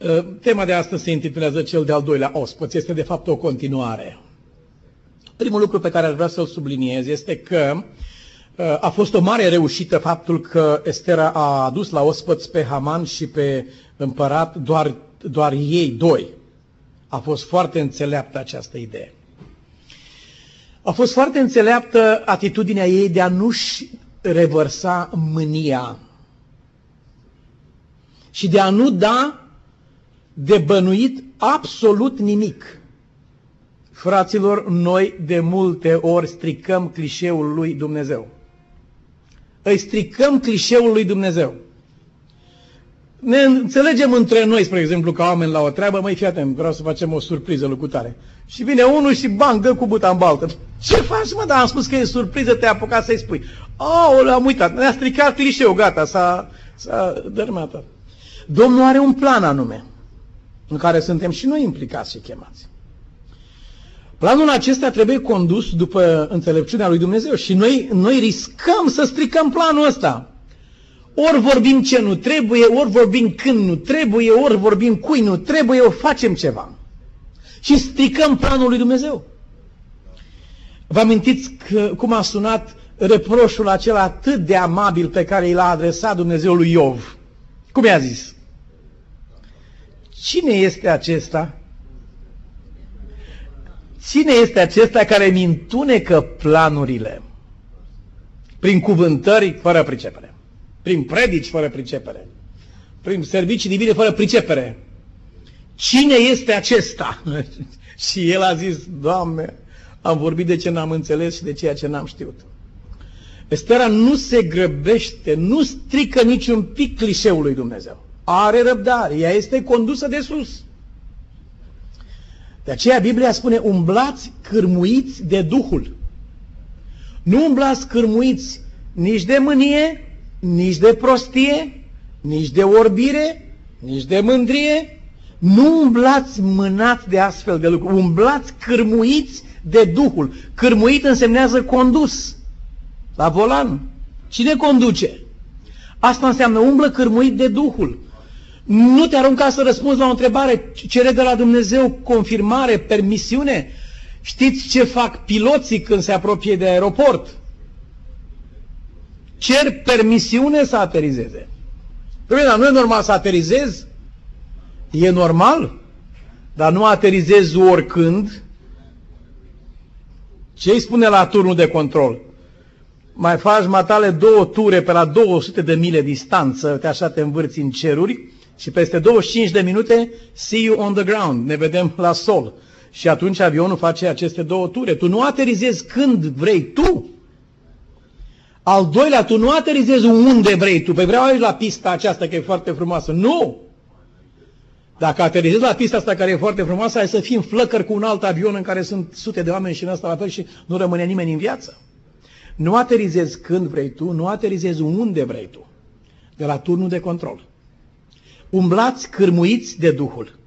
Uh, tema de astăzi se intitulează cel de-al doilea ospăț. Este de fapt o continuare. Primul lucru pe care aș vrea să-l subliniez este că uh, a fost o mare reușită faptul că Estera a adus la ospăț pe Haman și pe împărat doar, doar ei doi. A fost foarte înțeleaptă această idee. A fost foarte înțeleaptă atitudinea ei de a nu-și revărsa mânia și de a nu da de bănuit absolut nimic. Fraților, noi de multe ori stricăm clișeul lui Dumnezeu. Îi stricăm clișeul lui Dumnezeu. Ne înțelegem între noi, spre exemplu, ca oameni la o treabă, măi, fii atent, vreau să facem o surpriză lucrutare. Și vine unul și bang, dă cu buta în baltă. Ce faci, mă? Dar am spus că e surpriză, te-ai apucat să-i spui. Oh, am uitat, ne-a stricat clișeul, gata, s-a, s-a dărmat. Domnul are un plan anume, în care suntem și noi implicați și chemați. Planul acesta trebuie condus după înțelepciunea lui Dumnezeu și noi, noi riscăm să stricăm planul ăsta. Ori vorbim ce nu trebuie, ori vorbim când nu trebuie, ori vorbim cui nu trebuie, ori facem ceva. Și stricăm planul lui Dumnezeu. Vă amintiți că, cum a sunat reproșul acela atât de amabil pe care i l-a adresat Dumnezeu lui Iov? Cum i-a zis? Cine este acesta? Cine este acesta care mi întunecă planurile? Prin cuvântări fără pricepere, prin predici fără pricepere, prin servicii divine fără pricepere. Cine este acesta? și el a zis, Doamne, am vorbit de ce n-am înțeles și de ceea ce n-am știut. Estera nu se grăbește, nu strică niciun pic clișeul lui Dumnezeu are răbdare, ea este condusă de sus. De aceea Biblia spune, umblați cârmuiți de Duhul. Nu umblați cârmuiți nici de mânie, nici de prostie, nici de orbire, nici de mândrie. Nu umblați mânați de astfel de lucruri, umblați cârmuiți de Duhul. Cârmuit însemnează condus la volan. Cine conduce? Asta înseamnă umblă cârmuit de Duhul. Nu te arunca să răspunzi la o întrebare, cere de la Dumnezeu confirmare, permisiune. Știți ce fac piloții când se apropie de aeroport? Cer permisiune să aterizeze. Păi, dar nu e normal să aterizezi? E normal? Dar nu aterizezi oricând? Ce îi spune la turnul de control? Mai faci matale două ture pe la 200 de mile distanță, te așa te învârți în ceruri, și peste 25 de minute, see you on the ground, ne vedem la sol. Și atunci avionul face aceste două ture. Tu nu aterizezi când vrei tu. Al doilea, tu nu aterizezi unde vrei tu. Păi vreau aici la pista aceasta că e foarte frumoasă. Nu! Dacă aterizezi la pista asta care e foarte frumoasă, ai să fii în flăcări cu un alt avion în care sunt sute de oameni și în asta la fel și nu rămâne nimeni în viață. Nu aterizezi când vrei tu, nu aterizezi unde vrei tu. De la turnul de control umblați cârmuiți de Duhul.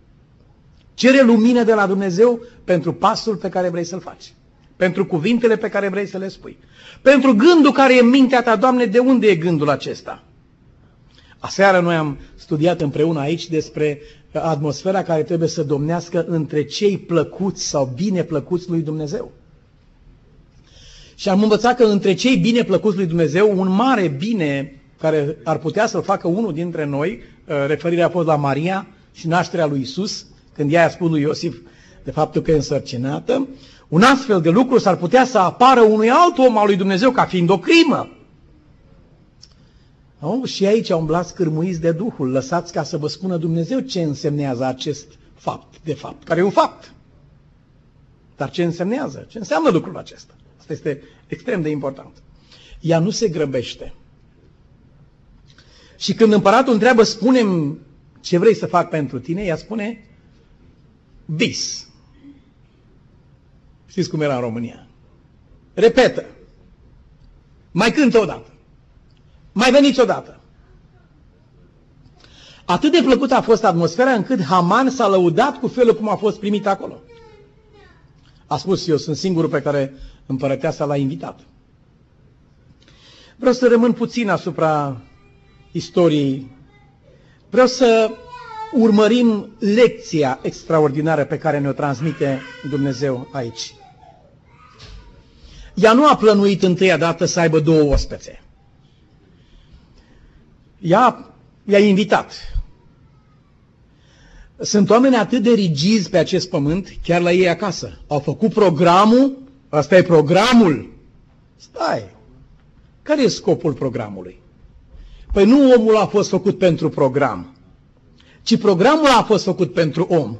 Cere lumină de la Dumnezeu pentru pasul pe care vrei să-l faci. Pentru cuvintele pe care vrei să le spui. Pentru gândul care e în mintea ta, Doamne, de unde e gândul acesta? Aseară noi am studiat împreună aici despre atmosfera care trebuie să domnească între cei plăcuți sau bine plăcuți lui Dumnezeu. Și am învățat că între cei bine plăcuți lui Dumnezeu, un mare bine care ar putea să-l facă unul dintre noi, Uh, referirea a fost la Maria și nașterea lui Isus, când ea a spus lui Iosif de faptul că e însărcinată, un astfel de lucru s-ar putea să apară unui alt om al lui Dumnezeu ca fiind o crimă. Nu? Și aici umblați cârmuiți de Duhul, lăsați ca să vă spună Dumnezeu ce însemnează acest fapt, de fapt, care e un fapt. Dar ce însemnează? Ce înseamnă lucrul acesta? Asta este extrem de important. Ea nu se grăbește. Și când împăratul întreabă, spunem ce vrei să fac pentru tine, ea spune, vis. Știți cum era în România? Repetă. Mai cântă odată. Mai veniți odată. Atât de plăcută a fost atmosfera încât Haman s-a lăudat cu felul cum a fost primit acolo. A spus, eu sunt singurul pe care împărăteasa l-a invitat. Vreau să rămân puțin asupra istoriei. Vreau să urmărim lecția extraordinară pe care ne-o transmite Dumnezeu aici. Ea nu a plănuit întâia dată să aibă două ospețe. Ea i-a invitat. Sunt oameni atât de rigizi pe acest pământ, chiar la ei acasă. Au făcut programul, asta e programul. Stai, care e scopul programului? Păi nu omul a fost făcut pentru program, ci programul a fost făcut pentru om.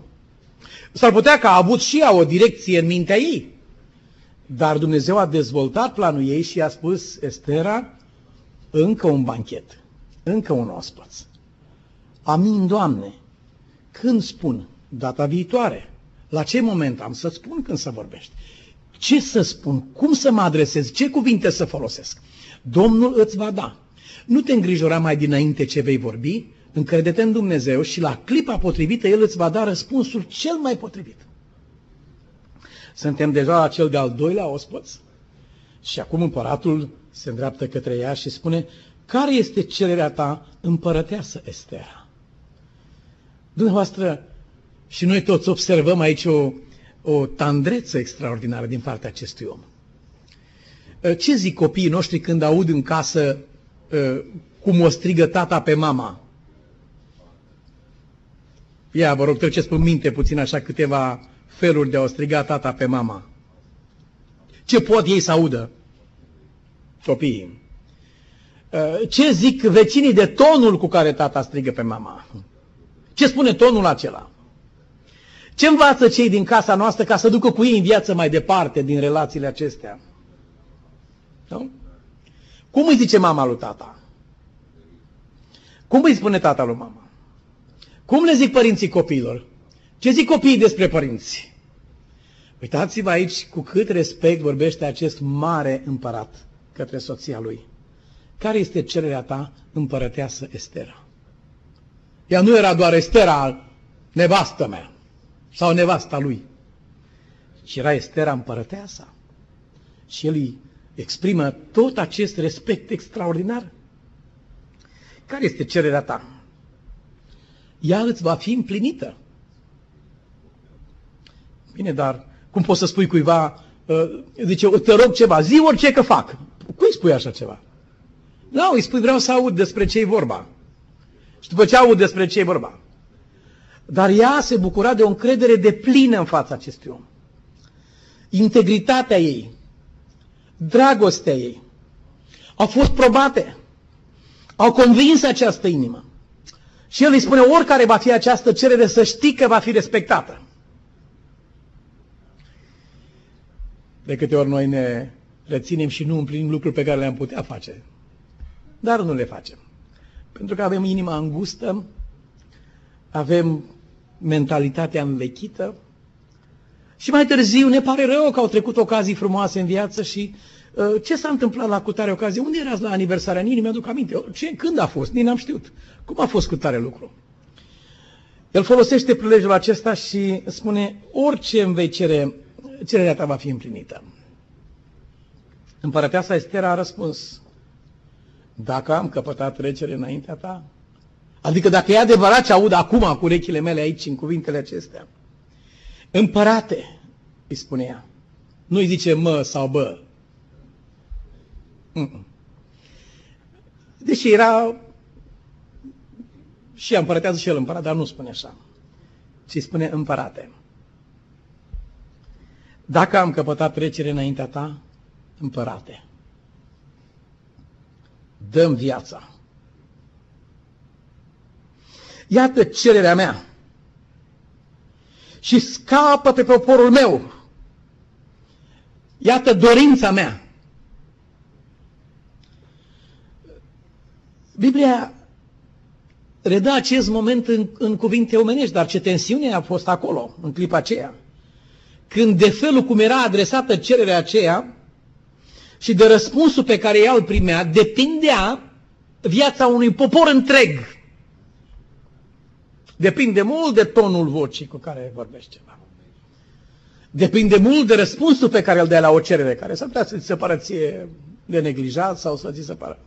S-ar putea că a avut și ea o direcție în mintea ei. Dar Dumnezeu a dezvoltat planul ei și a spus, Estera, încă un banchet, încă un ospăț. Amin, Doamne, când spun? Data viitoare. La ce moment am să spun când să vorbești? Ce să spun? Cum să mă adresez? Ce cuvinte să folosesc? Domnul îți va da. Nu te îngrijora mai dinainte ce vei vorbi, încredete în Dumnezeu și la clipa potrivită El îți va da răspunsul cel mai potrivit. Suntem deja la cel de-al doilea ospăț și acum împăratul se îndreaptă către ea și spune, care este cererea ta împărăteasă, Estera? Dumneavoastră, și noi toți observăm aici o, o tandreță extraordinară din partea acestui om. Ce zic copiii noștri când aud în casă uh, cum o strigă tata pe mama? Ia, vă rog, treceți pe minte puțin așa câteva feluri de a o striga tata pe mama. Ce pot ei să audă? Copiii. Uh, ce zic vecinii de tonul cu care tata strigă pe mama? Ce spune tonul acela? Ce învață cei din casa noastră ca să ducă cu ei în viață mai departe din relațiile acestea? Nu? Cum îi zice mama lui tata? Cum îi spune tata lui mama? Cum le zic părinții copiilor? Ce zic copiii despre părinți? Uitați-vă aici cu cât respect vorbește acest mare împărat către soția lui. Care este cererea ta împărăteasă Estera? Ea nu era doar Estera, nevastă mea, sau nevasta lui, ci era Estera împărăteasa. Și el îi exprimă tot acest respect extraordinar. Care este cererea ta? Ea îți va fi împlinită. Bine, dar cum poți să spui cuiva, uh, zice, te rog ceva, zi orice că fac. Cui spui așa ceva? Nu, îi spui, vreau să aud despre ce e vorba. Și după ce aud despre ce e vorba. Dar ea se bucura de o încredere de plină în fața acestui om. Integritatea ei, dragostea ei, au fost probate. Au convins această inimă. Și el îi spune, oricare va fi această cerere, să știi că va fi respectată. De câte ori noi ne reținem și nu împlinim lucruri pe care le-am putea face. Dar nu le facem. Pentru că avem inima îngustă, avem mentalitatea învechită și mai târziu ne pare rău că au trecut ocazii frumoase în viață și uh, ce s-a întâmplat la cutare ocazie? Unde erați la aniversarea? Nici mi-aduc aminte. Ce, când a fost? Nici n-am știut. Cum a fost cu tare lucru? El folosește prilejul acesta și spune, orice îmi vei cere, cererea ta va fi împlinită. Împărăteasa Estera a răspuns, dacă am căpătat trecere înaintea ta, adică dacă e adevărat ce aud acum cu urechile mele aici în cuvintele acestea, împărate, îi spune ea, nu îi zice mă sau bă. Deși era și împărătează și el împărat, dar nu spune așa, ci spune împărate. Dacă am căpătat trecere înaintea ta, împărate dăm viața. Iată cererea mea. Și scapă pe poporul meu. Iată dorința mea. Biblia redă acest moment în, în cuvinte omenești, dar ce tensiune a fost acolo, în clipa aceea. Când de felul cum era adresată cererea aceea, și de răspunsul pe care ea îl primea depindea viața unui popor întreg. Depinde mult de tonul vocii cu care vorbești ceva. Depinde mult de răspunsul pe care îl dai la o cerere, care s-ar putea să ți se pară ție de neglijat sau să ți se pară.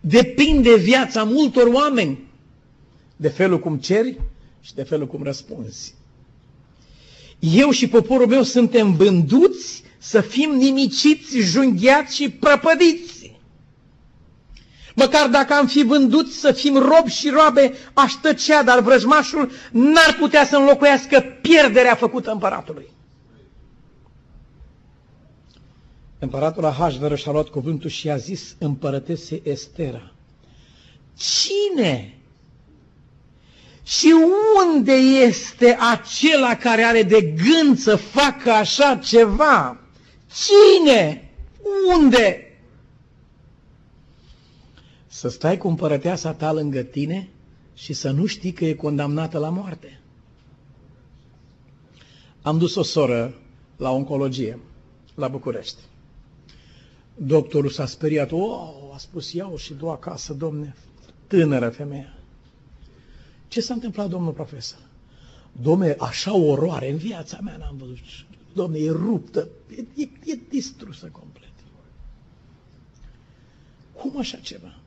Depinde viața multor oameni de felul cum ceri și de felul cum răspunzi. Eu și poporul meu suntem vânduți să fim nimiciți, junghiați și prăpădiți. Măcar dacă am fi vânduți să fim robi și roabe, aș tăcea, dar vrăjmașul n-ar putea să înlocuiască pierderea făcută împăratului. Împăratul Ahasveră și-a luat cuvântul și a zis împărătese Estera, Cine și unde este acela care are de gând să facă așa ceva? Cine? Unde? Să stai cu împărăteasa ta lângă tine și să nu știi că e condamnată la moarte. Am dus o soră la oncologie, la București. Doctorul s-a speriat, o, a spus, iau și du acasă, domne, tânără femeie. Ce s-a întâmplat, domnul profesor? Domne, așa oroare în viața mea n-am văzut. Domne, e ruptă, e, e, e distrusă complet. Cum așa ceva?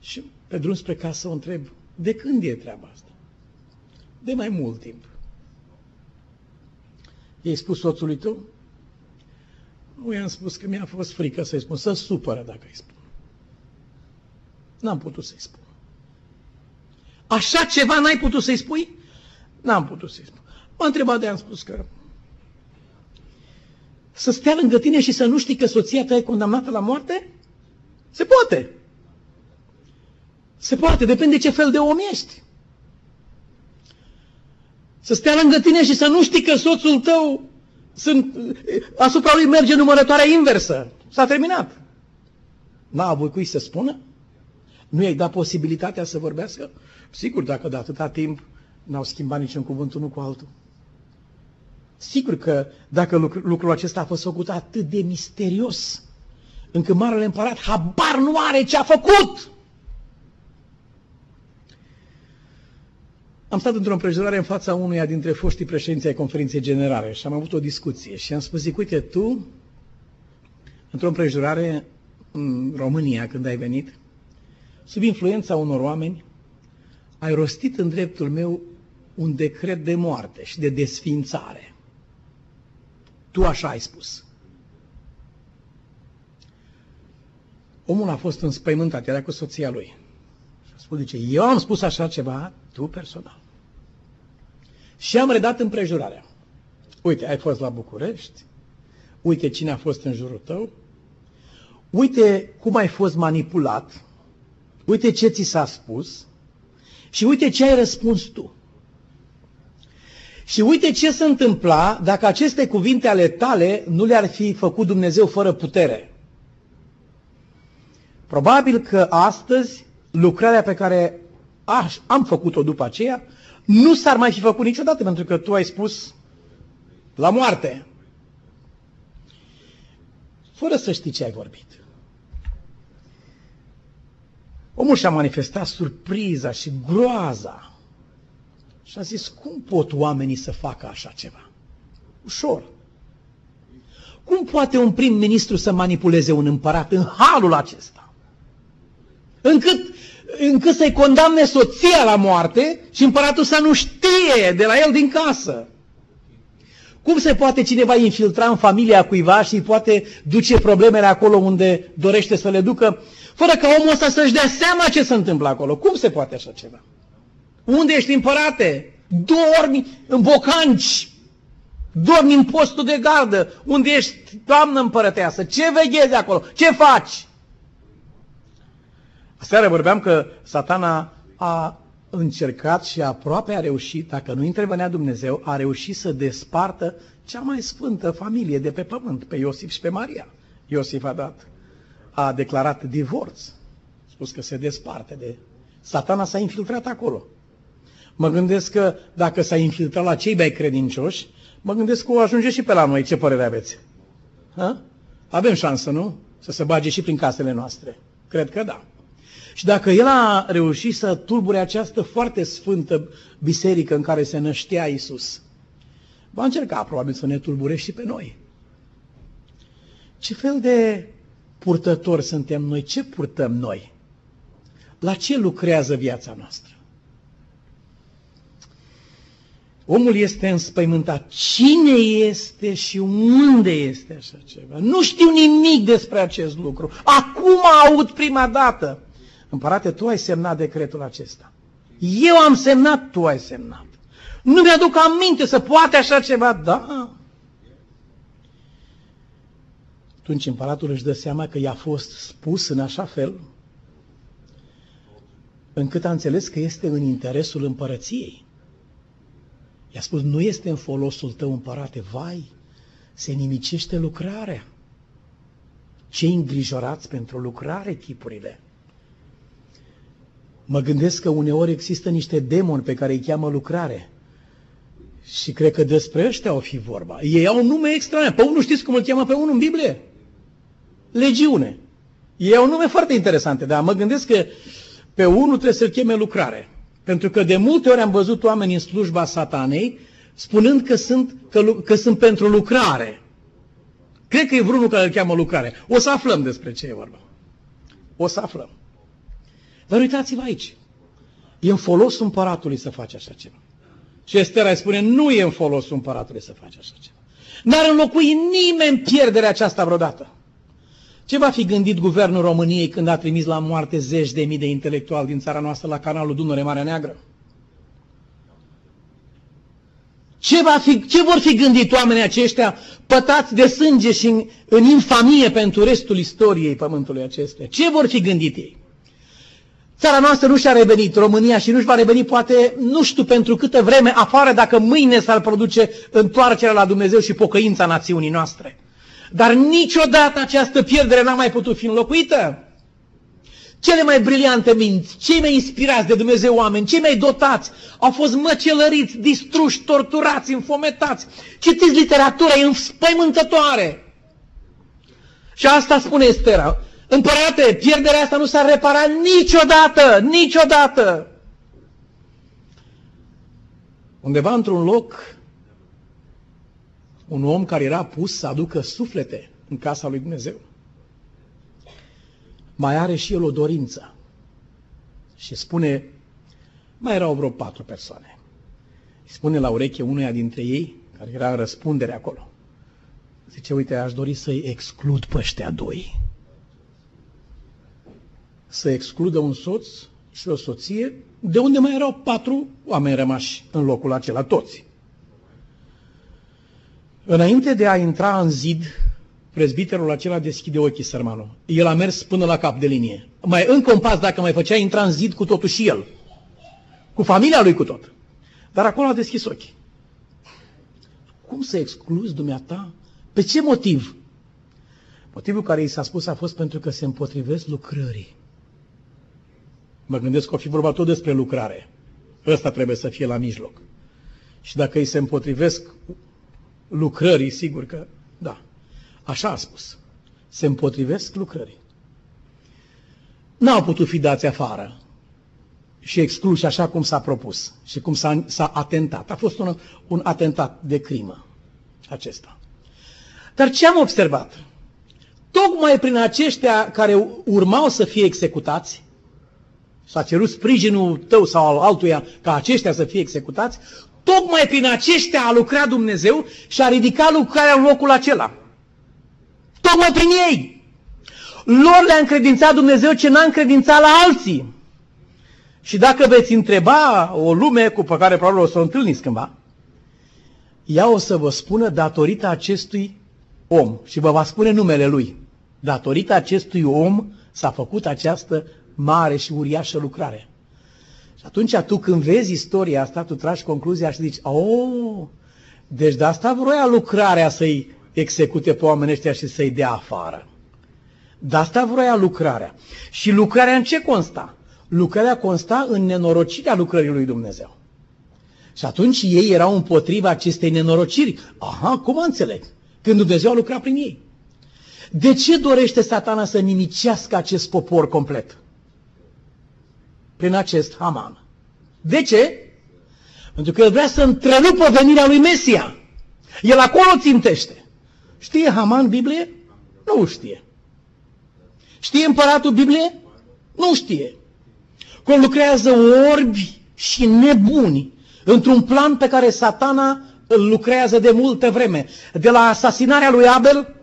Și pe drum spre casă o întreb, de când e treaba asta? De mai mult timp. I-ai spus soțului tău? Nu i-am spus că mi-a fost frică să-i spun, să supără dacă îi spun. N-am putut să-i spun. Așa ceva n-ai putut să-i spui? N-am putut să-i spun. M-a întrebat de am spus că să stea lângă tine și să nu știi că soția ta e condamnată la moarte? Se poate. Se poate, depinde ce fel de om ești. Să stea lângă tine și să nu știi că soțul tău sunt, asupra lui merge numărătoarea inversă. S-a terminat. N-a avut cui să spună? Nu i-ai dat posibilitatea să vorbească? Sigur, dacă de atâta timp n-au schimbat niciun cuvânt unul cu altul. Sigur că dacă lucrul acesta a fost făcut atât de misterios, încât Marele Împărat habar nu are ce a făcut. Am stat într-o împrejurare în fața unuia dintre foștii președinții ai conferinței generale și am avut o discuție și am spus, zic, uite, tu, într-o împrejurare în România, când ai venit, sub influența unor oameni, ai rostit în dreptul meu un decret de moarte și de desfințare. Tu așa ai spus. Omul a fost înspăimântat, era cu soția lui. Și a spus, zice, eu am spus așa ceva, tu personal. Și am redat împrejurarea. Uite, ai fost la București, uite cine a fost în jurul tău, uite cum ai fost manipulat, uite ce ți s-a spus și uite ce ai răspuns tu. Și uite ce se întâmpla dacă aceste cuvinte ale tale nu le-ar fi făcut Dumnezeu fără putere. Probabil că astăzi lucrarea pe care aș, am făcut-o după aceea nu s-ar mai fi făcut niciodată pentru că tu ai spus la moarte. Fără să știi ce ai vorbit. Omul și-a manifestat surpriza și groaza și a zis, cum pot oamenii să facă așa ceva? Ușor. Cum poate un prim-ministru să manipuleze un împărat în halul acesta? Încât, încât să-i condamne soția la moarte și împăratul să nu știe de la el din casă. Cum se poate cineva infiltra în familia cuiva și poate duce problemele acolo unde dorește să le ducă, fără ca omul ăsta să-și dea seama ce se întâmplă acolo? Cum se poate așa ceva? Unde ești împărate? Dormi în bocanci. Dormi în postul de gardă. Unde ești, doamnă împărăteasă? Ce veghezi acolo? Ce faci? Aseară vorbeam că satana a încercat și aproape a reușit, dacă nu intervenea Dumnezeu, a reușit să despartă cea mai sfântă familie de pe pământ, pe Iosif și pe Maria. Iosif a dat, a declarat divorț, a spus că se desparte de... Satana s-a infiltrat acolo. Mă gândesc că dacă s-a infiltrat la cei mai credincioși, mă gândesc că o ajunge și pe la noi. Ce părere aveți? Ha? Avem șansă, nu? Să se bage și prin casele noastre. Cred că da. Și dacă el a reușit să tulbure această foarte sfântă biserică în care se năștea Isus, va încerca probabil să ne tulbure și pe noi. Ce fel de purtători suntem noi? Ce purtăm noi? La ce lucrează viața noastră? Omul este înspăimântat. Cine este și unde este așa ceva? Nu știu nimic despre acest lucru. Acum aud prima dată. Împărate, tu ai semnat decretul acesta. Eu am semnat, tu ai semnat. Nu mi-aduc aminte să poate așa ceva. Da. Atunci împăratul își dă seama că i-a fost spus în așa fel încât a înțeles că este în interesul împărăției. I-a spus, nu este în folosul tău, împărate, vai, se nimicește lucrarea. Cei îngrijorați pentru lucrare chipurile. Mă gândesc că uneori există niște demoni pe care îi cheamă lucrare. Și cred că despre ăștia o fi vorba. Ei au nume extrane. Pe unul știți cum îl cheamă pe unul în Biblie? Legiune. Ei au nume foarte interesante, dar mă gândesc că pe unul trebuie să-l cheme lucrare. Pentru că de multe ori am văzut oameni în slujba satanei spunând că sunt, că, că sunt pentru lucrare. Cred că e vreunul care îl cheamă lucrare. O să aflăm despre ce e vorba. O să aflăm. Dar uitați-vă aici. E în folosul împăratului să faci așa ceva. Și Estera îi spune, nu e în folosul împăratului să faci așa ceva. N-ar înlocui nimeni pierderea aceasta vreodată. Ce va fi gândit guvernul României când a trimis la moarte zeci de mii de intelectuali din țara noastră la canalul Dunăre Marea Neagră? Ce, va fi, ce vor fi gândit oamenii aceștia pătați de sânge și în, în infamie pentru restul istoriei pământului acestea? Ce vor fi gândit ei? Țara noastră nu și-a revenit, România, și nu-și va reveni poate, nu știu pentru câtă vreme, afară dacă mâine s-ar produce întoarcerea la Dumnezeu și pocăința națiunii noastre. Dar niciodată această pierdere n-a mai putut fi înlocuită. Cele mai briliante minți, cei mai inspirați de Dumnezeu oameni, cei mai dotați, au fost măcelăriți, distruși, torturați, înfometați. Citiți literatura, e înspăimântătoare. Și asta spune Estera. Împărate, pierderea asta nu s-ar repara niciodată, niciodată. Undeva într-un loc un om care era pus să aducă suflete în casa lui Dumnezeu. Mai are și el o dorință. Și spune, mai erau vreo patru persoane. Și spune la ureche unuia dintre ei, care era în răspundere acolo. Zice, uite, aș dori să-i exclud pe ăștia doi. Să excludă un soț și o soție, de unde mai erau patru oameni rămași în locul acela, toți. Înainte de a intra în zid, prezbiterul acela deschide ochii sărmanul. El a mers până la cap de linie. Mai încă un pas dacă mai făcea intra în zid cu totul și el. Cu familia lui cu tot. Dar acolo a deschis ochii. Cum să excluzi dumneata? Pe ce motiv? Motivul care i s-a spus a fost pentru că se împotrivesc lucrării. Mă gândesc că o fi vorba tot despre lucrare. Ăsta trebuie să fie la mijloc. Și dacă îi se împotrivesc lucrării, sigur că, da, așa a spus. Se împotrivesc lucrării. N-au putut fi dați afară și excluși așa cum s-a propus și cum s-a, atentat. A fost un, un atentat de crimă acesta. Dar ce am observat? Tocmai prin aceștia care urmau să fie executați, s-a cerut sprijinul tău sau al altuia ca aceștia să fie executați, Tocmai prin aceștia a lucrat Dumnezeu și a ridicat lucrarea în locul acela. Tocmai prin ei. Lor le-a încredințat Dumnezeu ce n-a încredințat la alții. Și dacă veți întreba o lume cu pe care probabil o să o întâlniți cândva, ea o să vă spună datorită acestui om și vă va spune numele lui. Datorită acestui om s-a făcut această mare și uriașă lucrare. Și atunci tu când vezi istoria asta, tu tragi concluzia și zici, oh, deci de asta vroia lucrarea să-i execute pe oamenii ăștia și să-i dea afară. De asta vroia lucrarea. Și lucrarea în ce consta? Lucrarea consta în nenorocirea lucrării lui Dumnezeu. Și atunci ei erau împotriva acestei nenorociri. Aha, cum înțeleg? Când Dumnezeu a lucrat prin ei. De ce dorește satana să nimicească acest popor complet? Prin acest Haman. De ce? Pentru că el vrea să întrerupă venirea lui Mesia. El acolo țintește. Știe Haman Biblie? Nu știe. Știe împăratul Biblie? Nu știe. Cum lucrează orbi și nebuni într-un plan pe care satana îl lucrează de multă vreme. De la asasinarea lui Abel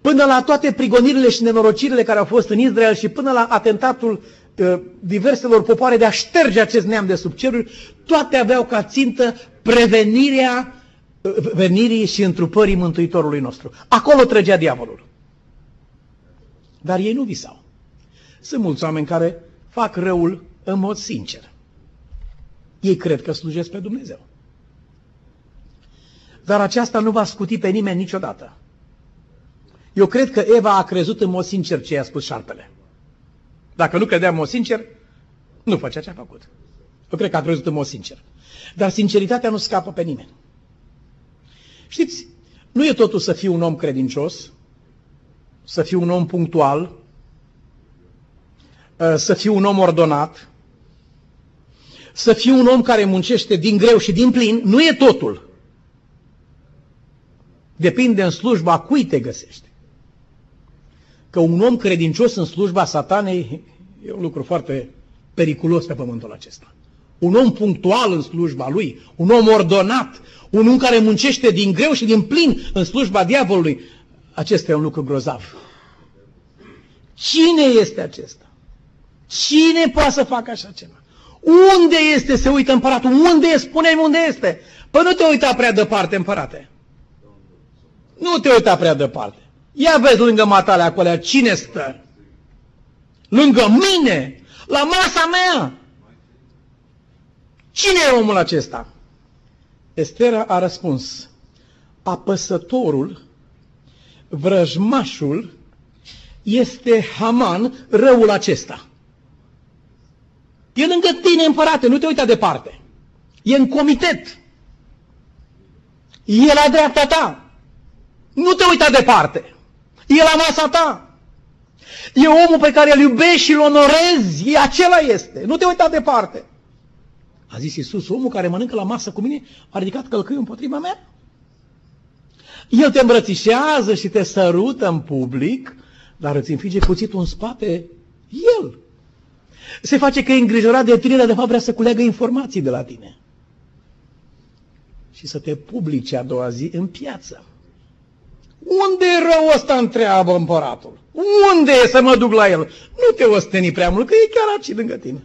până la toate prigonirile și nenorocirile care au fost în Israel și până la atentatul uh, diverselor popoare de a șterge acest neam de sub ceruri, toate aveau ca țintă prevenirea uh, venirii și întrupării Mântuitorului nostru. Acolo trăgea diavolul. Dar ei nu visau. Sunt mulți oameni care fac răul în mod sincer. Ei cred că slujesc pe Dumnezeu. Dar aceasta nu va scuti pe nimeni niciodată. Eu cred că Eva a crezut în mod sincer ce i-a spus șarpele. Dacă nu credea în mod sincer, nu făcea ce a făcut. Eu cred că a crezut în mod sincer. Dar sinceritatea nu scapă pe nimeni. Știți, nu e totul să fii un om credincios, să fii un om punctual, ă, să fii un om ordonat, să fii un om care muncește din greu și din plin, nu e totul. Depinde în slujba cui te găsești. Că un om credincios în slujba satanei e un lucru foarte periculos pe pământul acesta. Un om punctual în slujba lui, un om ordonat, un om care muncește din greu și din plin în slujba diavolului, acesta e un lucru grozav. Cine este acesta? Cine poate să facă așa ceva? Unde este, se uită împăratul? Unde e? Spune-mi unde este. Păi nu te uita prea departe, împărate. Nu te uita prea departe. Ia vezi lângă matale acolo, cine stă? Lângă mine, la masa mea. Cine e omul acesta? Estera a răspuns, apăsătorul, vrăjmașul, este Haman, răul acesta. E lângă tine, împărate, nu te uita departe. E în comitet. E la dreapta ta. Nu te uita departe. E la masa ta. E omul pe care îl iubești și îl onorezi. E acela este. Nu te uita departe. A zis Iisus, omul care mănâncă la masă cu mine a ridicat călcâiul împotriva mea. El te îmbrățișează și te sărută în public, dar îți înfige cuțitul în spate el. Se face că e îngrijorat de tine, dar de fapt vrea să culeagă informații de la tine. Și să te publice a doua zi în piață. Unde e rău ăsta, întreabă împăratul? Unde e să mă duc la el? Nu te osteni prea mult, că e chiar aici lângă tine.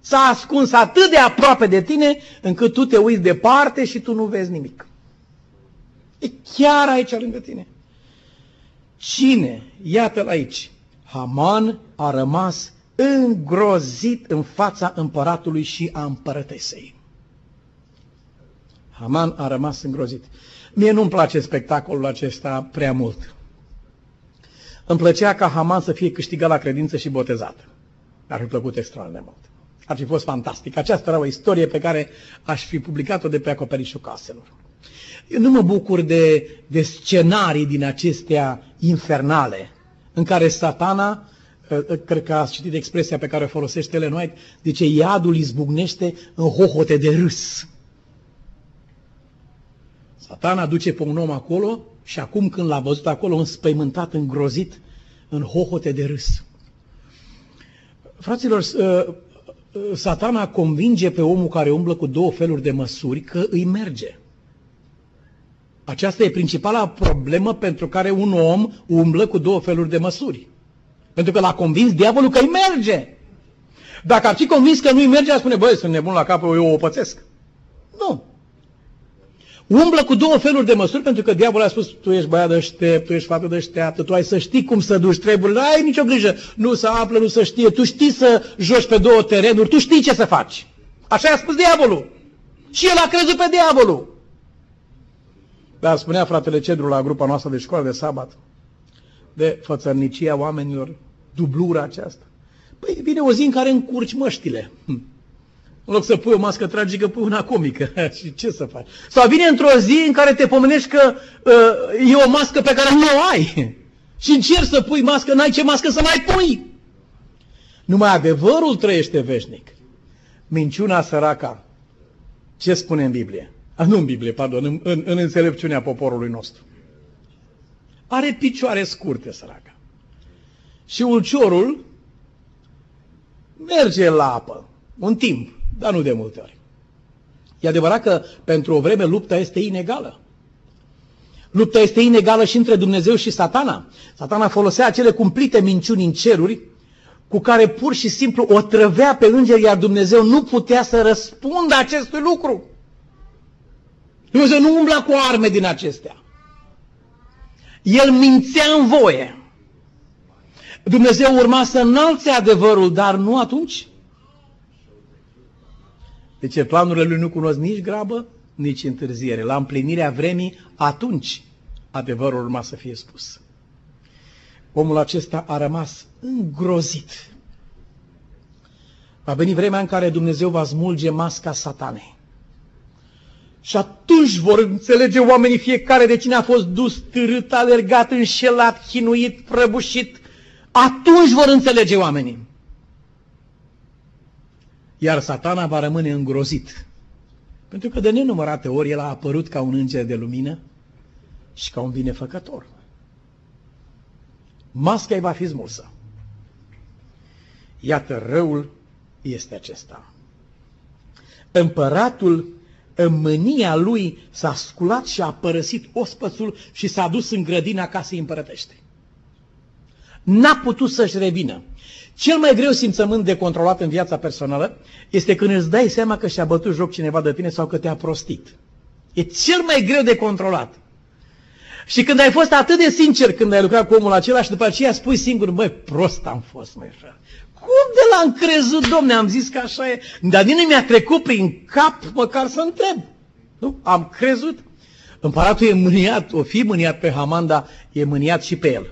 S-a ascuns atât de aproape de tine, încât tu te uiți departe și tu nu vezi nimic. E chiar aici lângă tine. Cine? Iată-l aici. Haman a rămas îngrozit în fața împăratului și a împărătesei. Haman a rămas îngrozit. Mie nu-mi place spectacolul acesta prea mult. Îmi plăcea ca Haman să fie câștigat la credință și botezat. Ar fi plăcut extraordinar de mult. Ar fi fost fantastic. Aceasta era o istorie pe care aș fi publicat-o de pe acoperișul caselor. Eu nu mă bucur de, de scenarii din acestea infernale, în care satana, ă, ă, cred că ați citit expresia pe care o folosește Ellen White, zice, iadul izbucnește în hohote de râs. Satana duce pe un om acolo și acum când l-a văzut acolo înspăimântat, îngrozit, în hohote de râs. Fraților, ă, satana convinge pe omul care umblă cu două feluri de măsuri că îi merge. Aceasta e principala problemă pentru care un om umblă cu două feluri de măsuri. Pentru că l-a convins diavolul că îi merge. Dacă ar fi convins că nu-i merge, ar spune, băi, sunt nebun la cap, eu o pățesc. Nu. Umblă cu două feluri de măsuri pentru că diavolul a spus, tu ești băiat deștept, tu ești fată deșteaptă, tu ai să știi cum să duci treburile, ai nicio grijă, nu să află, nu să știe, tu știi să joci pe două terenuri, tu știi ce să faci. Așa a spus diavolul. Și el a crezut pe diavolul. Dar spunea fratele Cedru la grupa noastră de școală de sabat, de fățărnicia oamenilor, dublura aceasta. Păi vine o zi în care încurci măștile. Hm. În loc să pui o mască tragică, pui una comică. și ce să faci? Sau vine într-o zi în care te pomenești că uh, e o mască pe care nu o ai. și încerci să pui mască, n-ai ce mască să mai pui. Numai adevărul trăiește veșnic. Minciuna săraca. Ce spune în Biblie? A, nu în Biblie, pardon, în, în, în înțelepciunea poporului nostru. Are picioare scurte, săraca. Și ulciorul merge la apă, un timp, dar nu de multe ori. E adevărat că pentru o vreme lupta este inegală. Lupta este inegală și între Dumnezeu și satana. Satana folosea acele cumplite minciuni în ceruri cu care pur și simplu o trăvea pe îngeri, iar Dumnezeu nu putea să răspundă acestui lucru. Dumnezeu nu umbla cu arme din acestea. El mințea în voie. Dumnezeu urma să înalțe adevărul, dar nu atunci. Deci planurile lui nu cunosc nici grabă, nici întârziere. La împlinirea vremii, atunci adevărul urma să fie spus. Omul acesta a rămas îngrozit. Va veni vremea în care Dumnezeu va smulge masca satanei. Și atunci vor înțelege oamenii fiecare de cine a fost dus, târât, alergat, înșelat, chinuit, prăbușit. Atunci vor înțelege oamenii. Iar satana va rămâne îngrozit. Pentru că de nenumărate ori el a apărut ca un înger de lumină și ca un binefăcător. Masca îi va fi smulsă. Iată, răul este acesta. Împăratul în mânia lui s-a sculat și a părăsit ospățul și s-a dus în grădina casei împărătește. N-a putut să-și revină. Cel mai greu simțământ de controlat în viața personală este când îți dai seama că și-a bătut joc cineva de tine sau că te-a prostit. E cel mai greu de controlat. Și când ai fost atât de sincer când ai lucrat cu omul acela și după aceea spui singur, măi, prost am fost, măi, frate. Cum de l-am crezut, domne, am zis că așa e. Dar din mi-a trecut prin cap măcar să întreb. Nu? Am crezut. Împăratul e mâniat, o fi mâniat pe Haman, dar e mâniat și pe el.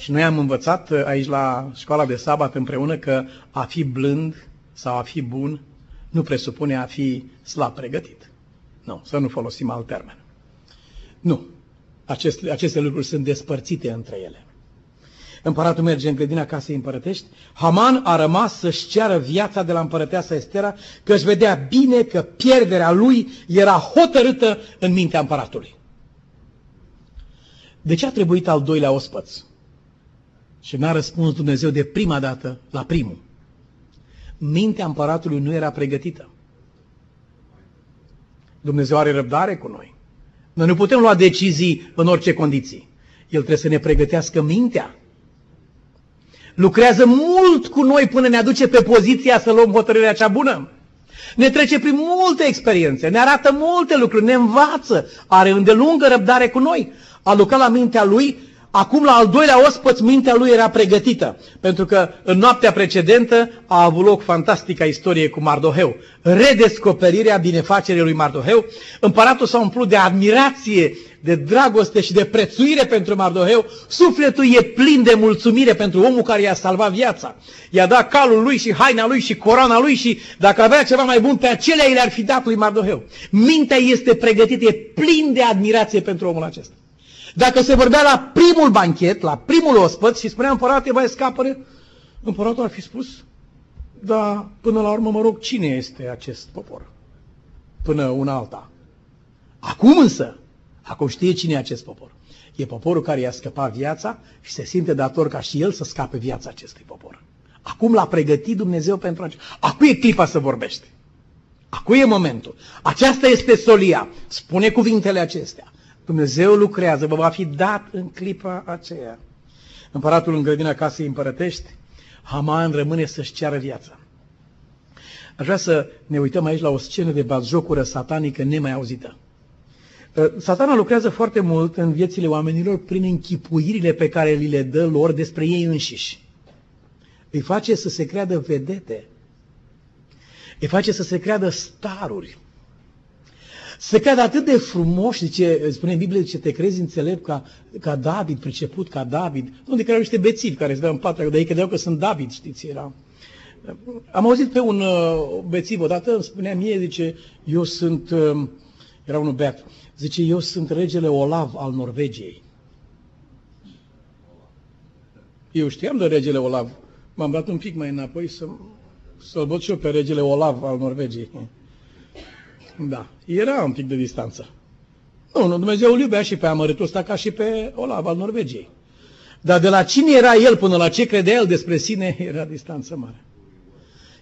Și noi am învățat uh, aici la școala de sabat împreună că a fi blând sau a fi bun nu presupune a fi slab pregătit. Nu, să nu folosim alt termen. Nu. Aceste, aceste lucruri sunt despărțite între ele. Împăratul merge în grădina casei împărătești. Haman a rămas să-și ceară viața de la împărăteasa Estera, că își vedea bine că pierderea lui era hotărâtă în mintea împăratului. De ce a trebuit al doilea ospăț? Și n-a răspuns Dumnezeu de prima dată la primul. Mintea împăratului nu era pregătită. Dumnezeu are răbdare cu noi. Noi nu putem lua decizii în orice condiții. El trebuie să ne pregătească mintea. Lucrează mult cu noi până ne aduce pe poziția să luăm hotărârea cea bună. Ne trece prin multe experiențe, ne arată multe lucruri, ne învață, are îndelungă răbdare cu noi. A lucrat la mintea lui Acum, la al doilea ospăț, mintea lui era pregătită, pentru că în noaptea precedentă a avut loc fantastica istorie cu Mardoheu. Redescoperirea binefacerii lui Mardoheu. Împăratul s-a umplut de admirație, de dragoste și de prețuire pentru Mardoheu. Sufletul e plin de mulțumire pentru omul care i-a salvat viața. I-a dat calul lui și haina lui și corona lui și dacă avea ceva mai bun pe acelea, i le-ar fi dat lui Mardoheu. Mintea este pregătită, e plin de admirație pentru omul acesta. Dacă se vorbea la primul banchet, la primul ospăț și spunea împărate, vai scapă împăratul ar fi spus, dar până la urmă mă rog, cine este acest popor? Până una alta. Acum însă, acum știe cine e acest popor. E poporul care i-a scăpat viața și se simte dator ca și el să scape viața acestui popor. Acum l-a pregătit Dumnezeu pentru acest. Acum e clipa să vorbește. Acum e momentul. Aceasta este solia. Spune cuvintele acestea. Dumnezeu lucrează, vă va fi dat în clipa aceea. Împăratul în grădina casei împărătești, Haman rămâne să-și ceară viața. Aș vrea să ne uităm aici la o scenă de batjocură satanică nemai auzită. Ă, satana lucrează foarte mult în viețile oamenilor prin închipuirile pe care li le dă lor despre ei înșiși. Îi face să se creadă vedete. Îi face să se creadă staruri se creadă atât de frumos, zice, spune în Biblie, ce te crezi înțelept ca, ca David, priceput ca David. Unde erau niște bețivi care se dau în patru, dar ei credeau că sunt David, știți, era. Am auzit pe un uh, bețiv odată, îmi spunea mie, zice, eu sunt, uh, era unul beat, zice, eu sunt regele Olav al Norvegiei. Eu știam de regele Olav. M-am dat un pic mai înapoi să, să-l văd și eu pe regele Olav al Norvegiei. Da, era un pic de distanță. Nu, nu, Dumnezeu îl iubea și pe amărâtul ăsta ca și pe Olav al Norvegiei. Dar de la cine era el până la ce credea el despre sine, era distanță mare.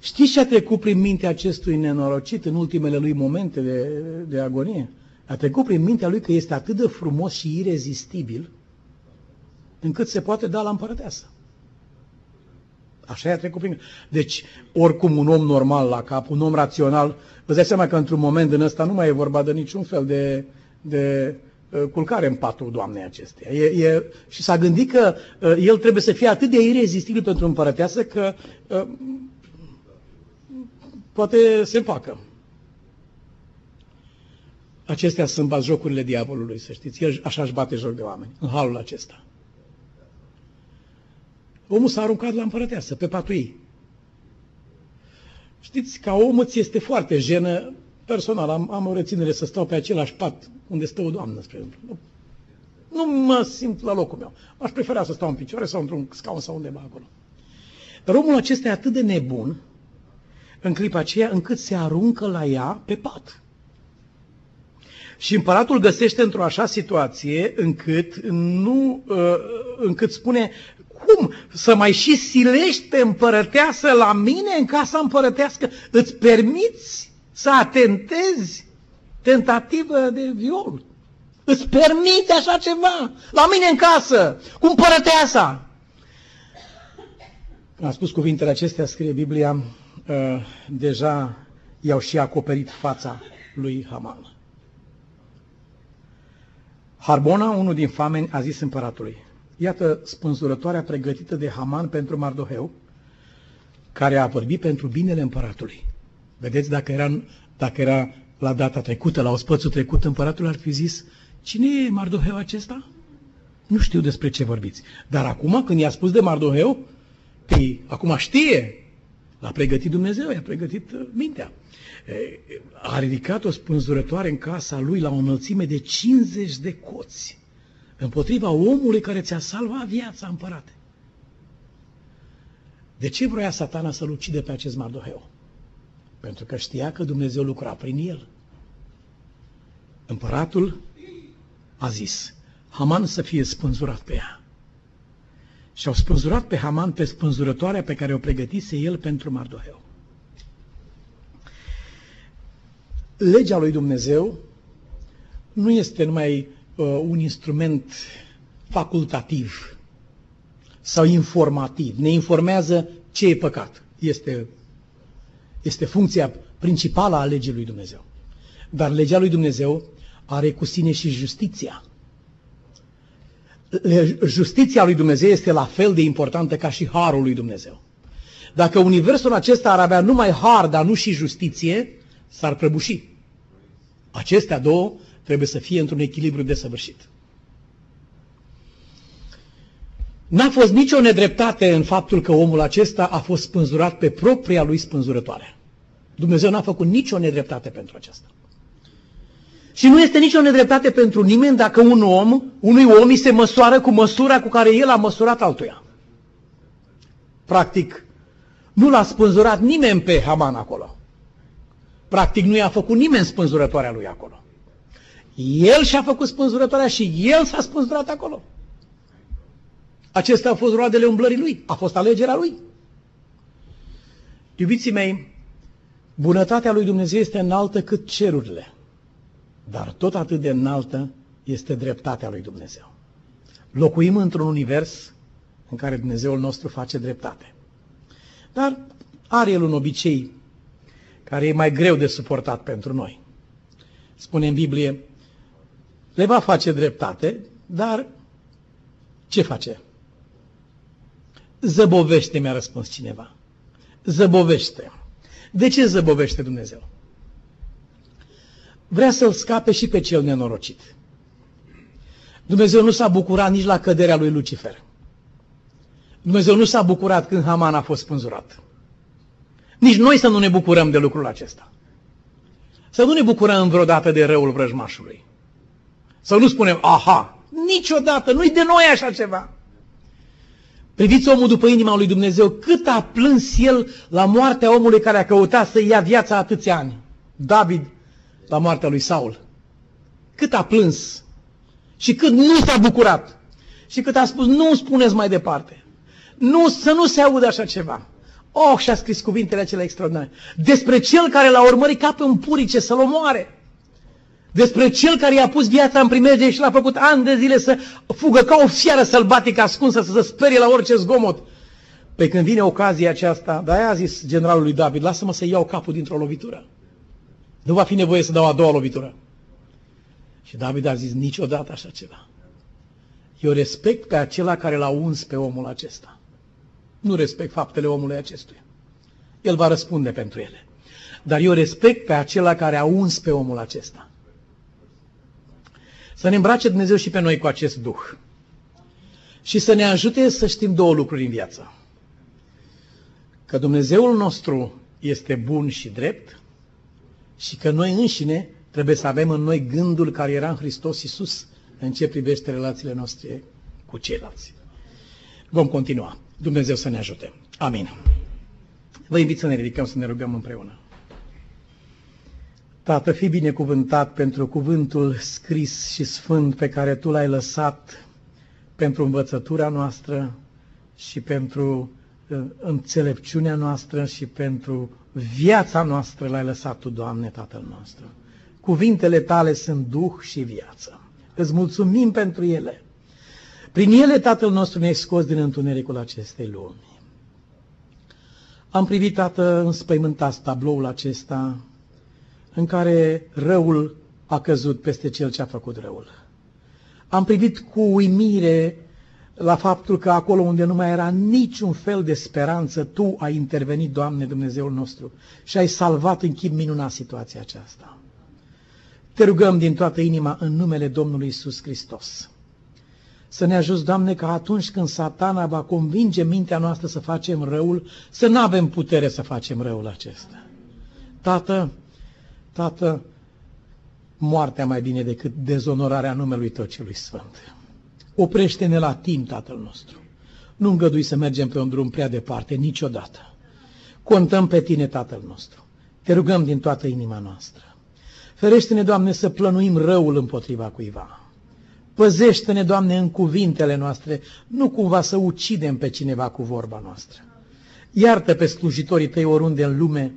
Știți ce a trecut prin mintea acestui nenorocit în ultimele lui momente de, de agonie? A trecut prin mintea lui că este atât de frumos și irezistibil încât se poate da la împărăteasă. Așa i-a trecut prin... Deci, oricum, un om normal la cap, un om rațional, vă dați seama că într-un moment în ăsta nu mai e vorba de niciun fel de, de uh, culcare în patul Doamnei acesteia. E, e, și s-a gândit că uh, el trebuie să fie atât de irezistibil pentru împărăteasă că uh, poate se împacă. Acestea sunt jocurile diavolului, să știți. El așa își bate joc de oameni, în halul acesta. Omul s-a aruncat la împărăteasă, pe patul ei. Știți, ca om îți este foarte jenă, personal, am, am o reținere să stau pe același pat unde stă o doamnă, spre exemplu. Nu, nu mă simt la locul meu. Aș prefera să stau în picioare sau într-un scaun sau undeva acolo. Dar omul acesta e atât de nebun în clipa aceea încât se aruncă la ea pe pat. Și împăratul găsește într-o așa situație încât nu, uh, încât spune, cum să mai și silești pe împărăteasă la mine în casa împărătească? Îți permiți să atentezi tentativă de viol? Îți permite așa ceva? La mine în casă, cu împărăteasa. Când a spus cuvintele acestea, scrie Biblia, uh, deja i-au și acoperit fața lui Haman. Harbona, unul din fameni, a zis împăratului, Iată spânzurătoarea pregătită de Haman pentru Mardoheu, care a vorbit pentru binele împăratului. Vedeți, dacă era, dacă era la data trecută, la ospățul trecut, împăratul ar fi zis, cine e Mardoheu acesta? Nu știu despre ce vorbiți. Dar acum, când i-a spus de Mardoheu, păi, acum știe. L-a pregătit Dumnezeu, i-a pregătit uh, mintea. A ridicat o spânzurătoare în casa lui la o înălțime de 50 de coți împotriva omului care ți-a salvat viața, împărate. De ce vroia satana să-l ucide pe acest Mardoheu? Pentru că știa că Dumnezeu lucra prin el. Împăratul a zis, Haman să fie spânzurat pe ea. Și au spânzurat pe Haman pe spânzurătoarea pe care o pregătise el pentru Mardoheu. Legea lui Dumnezeu nu este numai uh, un instrument facultativ sau informativ. Ne informează ce e păcat. Este, este funcția principală a legii lui Dumnezeu. Dar legea lui Dumnezeu are cu sine și justiția. Justiția lui Dumnezeu este la fel de importantă ca și harul lui Dumnezeu. Dacă universul acesta ar avea numai har, dar nu și justiție, s-ar prăbuși. Acestea două trebuie să fie într-un echilibru desăvârșit. N-a fost nicio nedreptate în faptul că omul acesta a fost spânzurat pe propria lui spânzurătoare. Dumnezeu n-a făcut nicio nedreptate pentru aceasta. Și nu este nicio nedreptate pentru nimeni dacă un om, unui om îi se măsoară cu măsura cu care el a măsurat altuia. Practic, nu l-a spânzurat nimeni pe Haman acolo. Practic, nu i-a făcut nimeni spânzurătoarea lui acolo. El și-a făcut spânzurătoarea și el s-a spânzurat acolo. Acestea au fost roadele umblării lui. A fost alegerea lui. Iubiții mei, bunătatea lui Dumnezeu este înaltă cât cerurile. Dar tot atât de înaltă este dreptatea lui Dumnezeu. Locuim într-un univers în care Dumnezeul nostru face dreptate. Dar are el un obicei care e mai greu de suportat pentru noi. Spune în Biblie, le va face dreptate, dar ce face? Zăbovește, mi-a răspuns cineva. Zăbovește. De ce zăbovește Dumnezeu? Vrea să-l scape și pe cel nenorocit. Dumnezeu nu s-a bucurat nici la căderea lui Lucifer. Dumnezeu nu s-a bucurat când Haman a fost spânzurat. Nici noi să nu ne bucurăm de lucrul acesta. Să nu ne bucurăm vreodată de răul vrăjmașului. Să nu spunem, aha, niciodată, nu-i de noi așa ceva. Priviți omul după inima lui Dumnezeu, cât a plâns el la moartea omului care a căutat să ia viața atâția ani. David la moartea lui Saul. Cât a plâns și cât nu s-a bucurat și cât a spus, nu spuneți mai departe. Nu, să nu se audă așa ceva. Oh, și-a scris cuvintele acelea extraordinare. Despre cel care l-a urmărit ca pe un purice să-l omoare. Despre cel care i-a pus viața în primejde și l-a făcut ani de zile să fugă ca o fiară sălbatică ascunsă, să se sperie la orice zgomot. Pe când vine ocazia aceasta, de a zis generalul lui David, lasă-mă să iau capul dintr-o lovitură. Nu va fi nevoie să dau a doua lovitură. Și David a zis, niciodată așa ceva. Eu respect pe acela care l-a uns pe omul acesta. Nu respect faptele omului acestuia. El va răspunde pentru ele. Dar eu respect pe acela care a uns pe omul acesta. Să ne îmbrace Dumnezeu și pe noi cu acest Duh. Și să ne ajute să știm două lucruri în viață. Că Dumnezeul nostru este bun și drept și că noi înșine trebuie să avem în noi gândul care era în Hristos Iisus în ce privește relațiile noastre cu ceilalți. Vom continua. Dumnezeu să ne ajute. Amin. Vă invit să ne ridicăm, să ne rugăm împreună. Tată, fi binecuvântat pentru cuvântul scris și sfânt pe care Tu l-ai lăsat pentru învățătura noastră și pentru uh, înțelepciunea noastră și pentru viața noastră l-ai lăsat Tu, Doamne, Tatăl nostru. Cuvintele Tale sunt Duh și viață. Îți mulțumim pentru ele. Prin ele, Tatăl nostru, ne-ai scos din întunericul acestei lumi. Am privit, Tată, înspăimântat tabloul acesta în care răul a căzut peste cel ce a făcut răul. Am privit cu uimire la faptul că acolo unde nu mai era niciun fel de speranță, Tu ai intervenit, Doamne Dumnezeul nostru, și ai salvat în chip minunat situația aceasta. Te rugăm din toată inima în numele Domnului Isus Hristos. Să ne ajuți, Doamne, că atunci când satana va convinge mintea noastră să facem răul, să nu avem putere să facem răul acesta. Tată, Tată, moartea mai bine decât dezonorarea numelui Tău celui Sfânt. Oprește-ne la timp, Tatăl nostru. Nu îngădui să mergem pe un drum prea departe, niciodată. Contăm pe Tine, Tatăl nostru. Te rugăm din toată inima noastră. Ferește-ne, Doamne, să plănuim răul împotriva cuiva. Păzește-ne, Doamne, în cuvintele noastre, nu cumva să ucidem pe cineva cu vorba noastră. Iartă pe slujitorii Tăi oriunde în lume,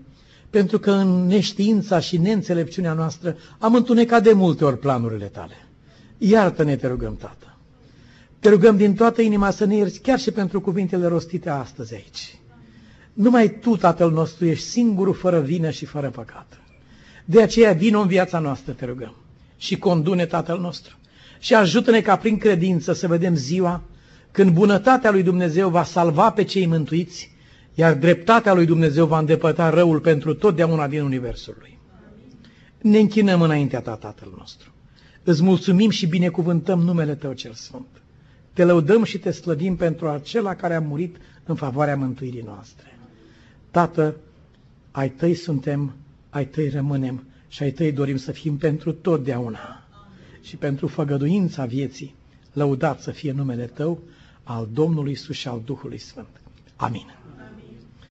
pentru că în neștiința și neînțelepciunea noastră am întunecat de multe ori planurile Tale. Iartă-ne, te rugăm, Tată. Te rugăm din toată inima să ne ierți chiar și pentru cuvintele rostite astăzi aici. Numai Tu, Tatăl nostru, ești singurul fără vină și fără păcat. De aceea vină în viața noastră, te rugăm, și condune Tatăl nostru. Și ajută-ne ca prin credință să vedem ziua când bunătatea lui Dumnezeu va salva pe cei mântuiți, iar dreptatea lui Dumnezeu va îndepărta răul pentru totdeauna din universul lui. Ne închinăm înaintea ta, Tatăl nostru. Îți mulțumim și binecuvântăm numele Tău cel Sfânt. Te lăudăm și te slăvim pentru acela care a murit în favoarea mântuirii noastre. Tată, ai Tăi suntem ai tăi rămânem și ai tăi dorim să fim pentru totdeauna. Și pentru făgăduința vieții, lăudat să fie numele Tău, al Domnului Iisus și al Duhului Sfânt. Amin.